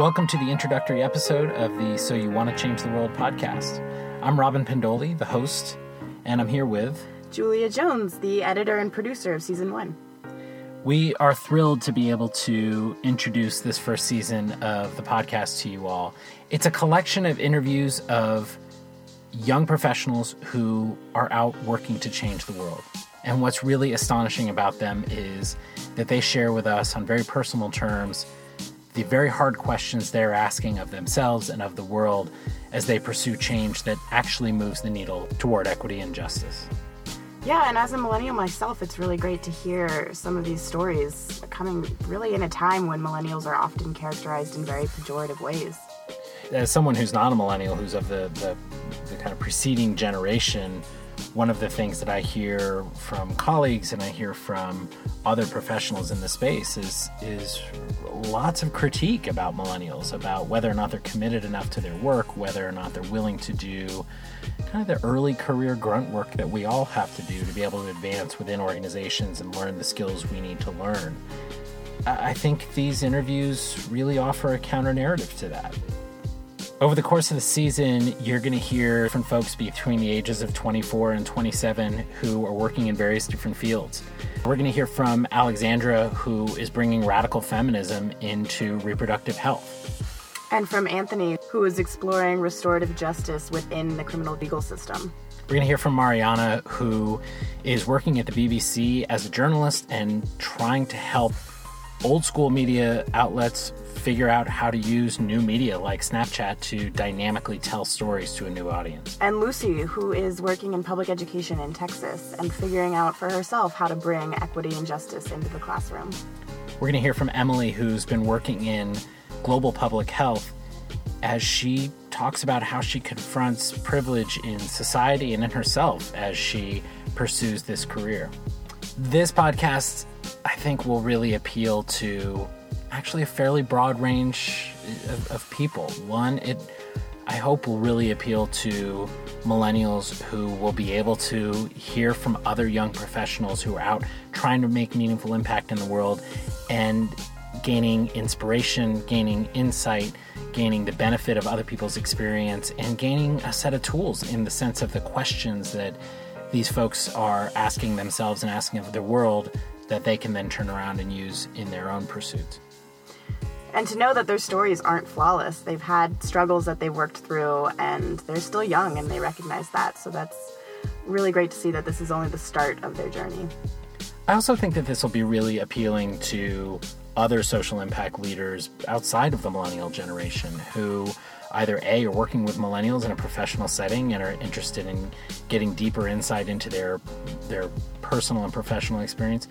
Welcome to the introductory episode of the So You Want to Change the World podcast. I'm Robin Pendoley, the host, and I'm here with Julia Jones, the editor and producer of season one. We are thrilled to be able to introduce this first season of the podcast to you all. It's a collection of interviews of young professionals who are out working to change the world. And what's really astonishing about them is that they share with us on very personal terms the very hard questions they're asking of themselves and of the world as they pursue change that actually moves the needle toward equity and justice. Yeah, and as a millennial myself, it's really great to hear some of these stories coming really in a time when millennials are often characterized in very pejorative ways. As someone who's not a millennial, who's of the, the, the kind of preceding generation, one of the things that I hear from colleagues and I hear from other professionals in the space is is lots of critique about millennials, about whether or not they're committed enough to their work, whether or not they're willing to do kind of the early career grunt work that we all have to do to be able to advance within organizations and learn the skills we need to learn. I think these interviews really offer a counter narrative to that. Over the course of the season, you're going to hear from folks between the ages of 24 and 27 who are working in various different fields. We're going to hear from Alexandra, who is bringing radical feminism into reproductive health. And from Anthony, who is exploring restorative justice within the criminal legal system. We're going to hear from Mariana, who is working at the BBC as a journalist and trying to help old school media outlets figure out how to use new media like Snapchat to dynamically tell stories to a new audience. And Lucy, who is working in public education in Texas and figuring out for herself how to bring equity and justice into the classroom. We're going to hear from Emily, who's been working in global public health as she talks about how she confronts privilege in society and in herself as she pursues this career. This podcast, I think, will really appeal to actually a fairly broad range of, of people. One, it I hope will really appeal to millennials who will be able to hear from other young professionals who are out trying to make meaningful impact in the world and gaining inspiration, gaining insight, gaining the benefit of other people's experience, and gaining a set of tools in the sense of the questions that these folks are asking themselves and asking of the world that they can then turn around and use in their own pursuits and to know that their stories aren't flawless. They've had struggles that they've worked through, and they're still young and they recognize that. So that's really great to see that this is only the start of their journey. I also think that this will be really appealing to other social impact leaders outside of the millennial generation who either A are working with millennials in a professional setting and are interested in getting deeper insight into their their personal and professional experience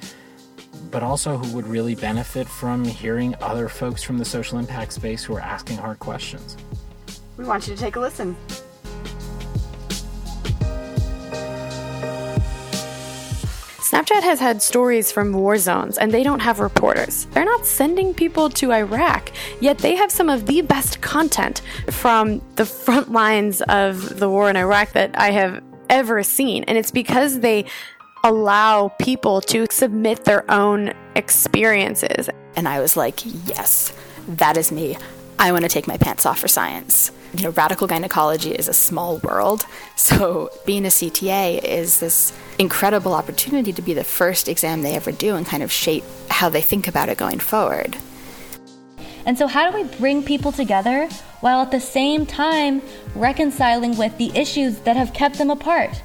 but also who would really benefit from hearing other folks from the social impact space who are asking hard questions. We want you to take a listen. Snapchat has had stories from war zones and they don't have reporters. They're not sending people to Iraq, yet they have some of the best content from the front lines of the war in Iraq that I have ever seen. And it's because they allow people to submit their own experiences. And I was like, yes, that is me. I want to take my pants off for science. You know, radical gynecology is a small world. So being a GTA is this incredible opportunity to be the first exam they ever do and kind of shape how they think about it going forward. And so, how do we bring people together while at the same time reconciling with the issues that have kept them apart?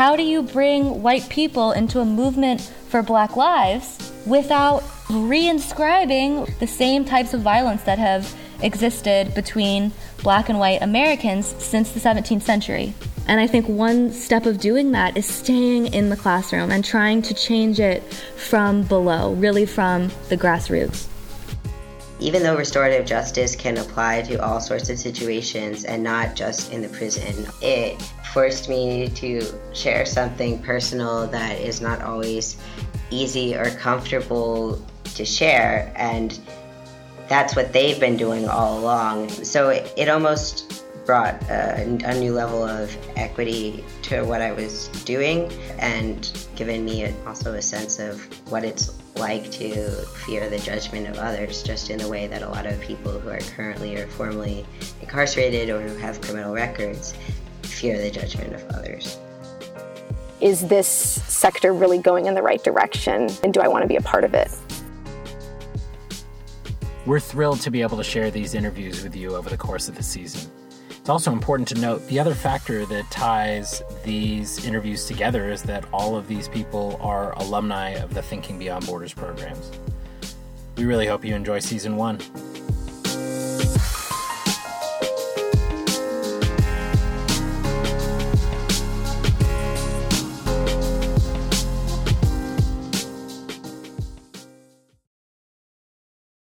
How do you bring white people into a movement for black lives without reinscribing the same types of violence that have existed between black and white Americans since the 17th century? And I think one step of doing that is staying in the classroom and trying to change it from below, really from the grassroots. Even though restorative justice can apply to all sorts of situations and not just in the prison, it forced me to share something personal that is not always easy or comfortable to share. And that's what they've been doing all along. So it, it almost brought a, a, new level of equity to what I was doing and given me a, also a sense of what it's like to fear the judgment of others, just in the way that a lot of people who are currently or formerly incarcerated or who have criminal records fear the judgment of others. Is this sector really going in the right direction? And do I want to be a part of it? We're thrilled to be able to share these interviews with you over the course of the season. It's also important to note the other factor that ties these interviews together is that all of these people are alumni of the Thinking Beyond Borders programs. We really hope you enjoy season one.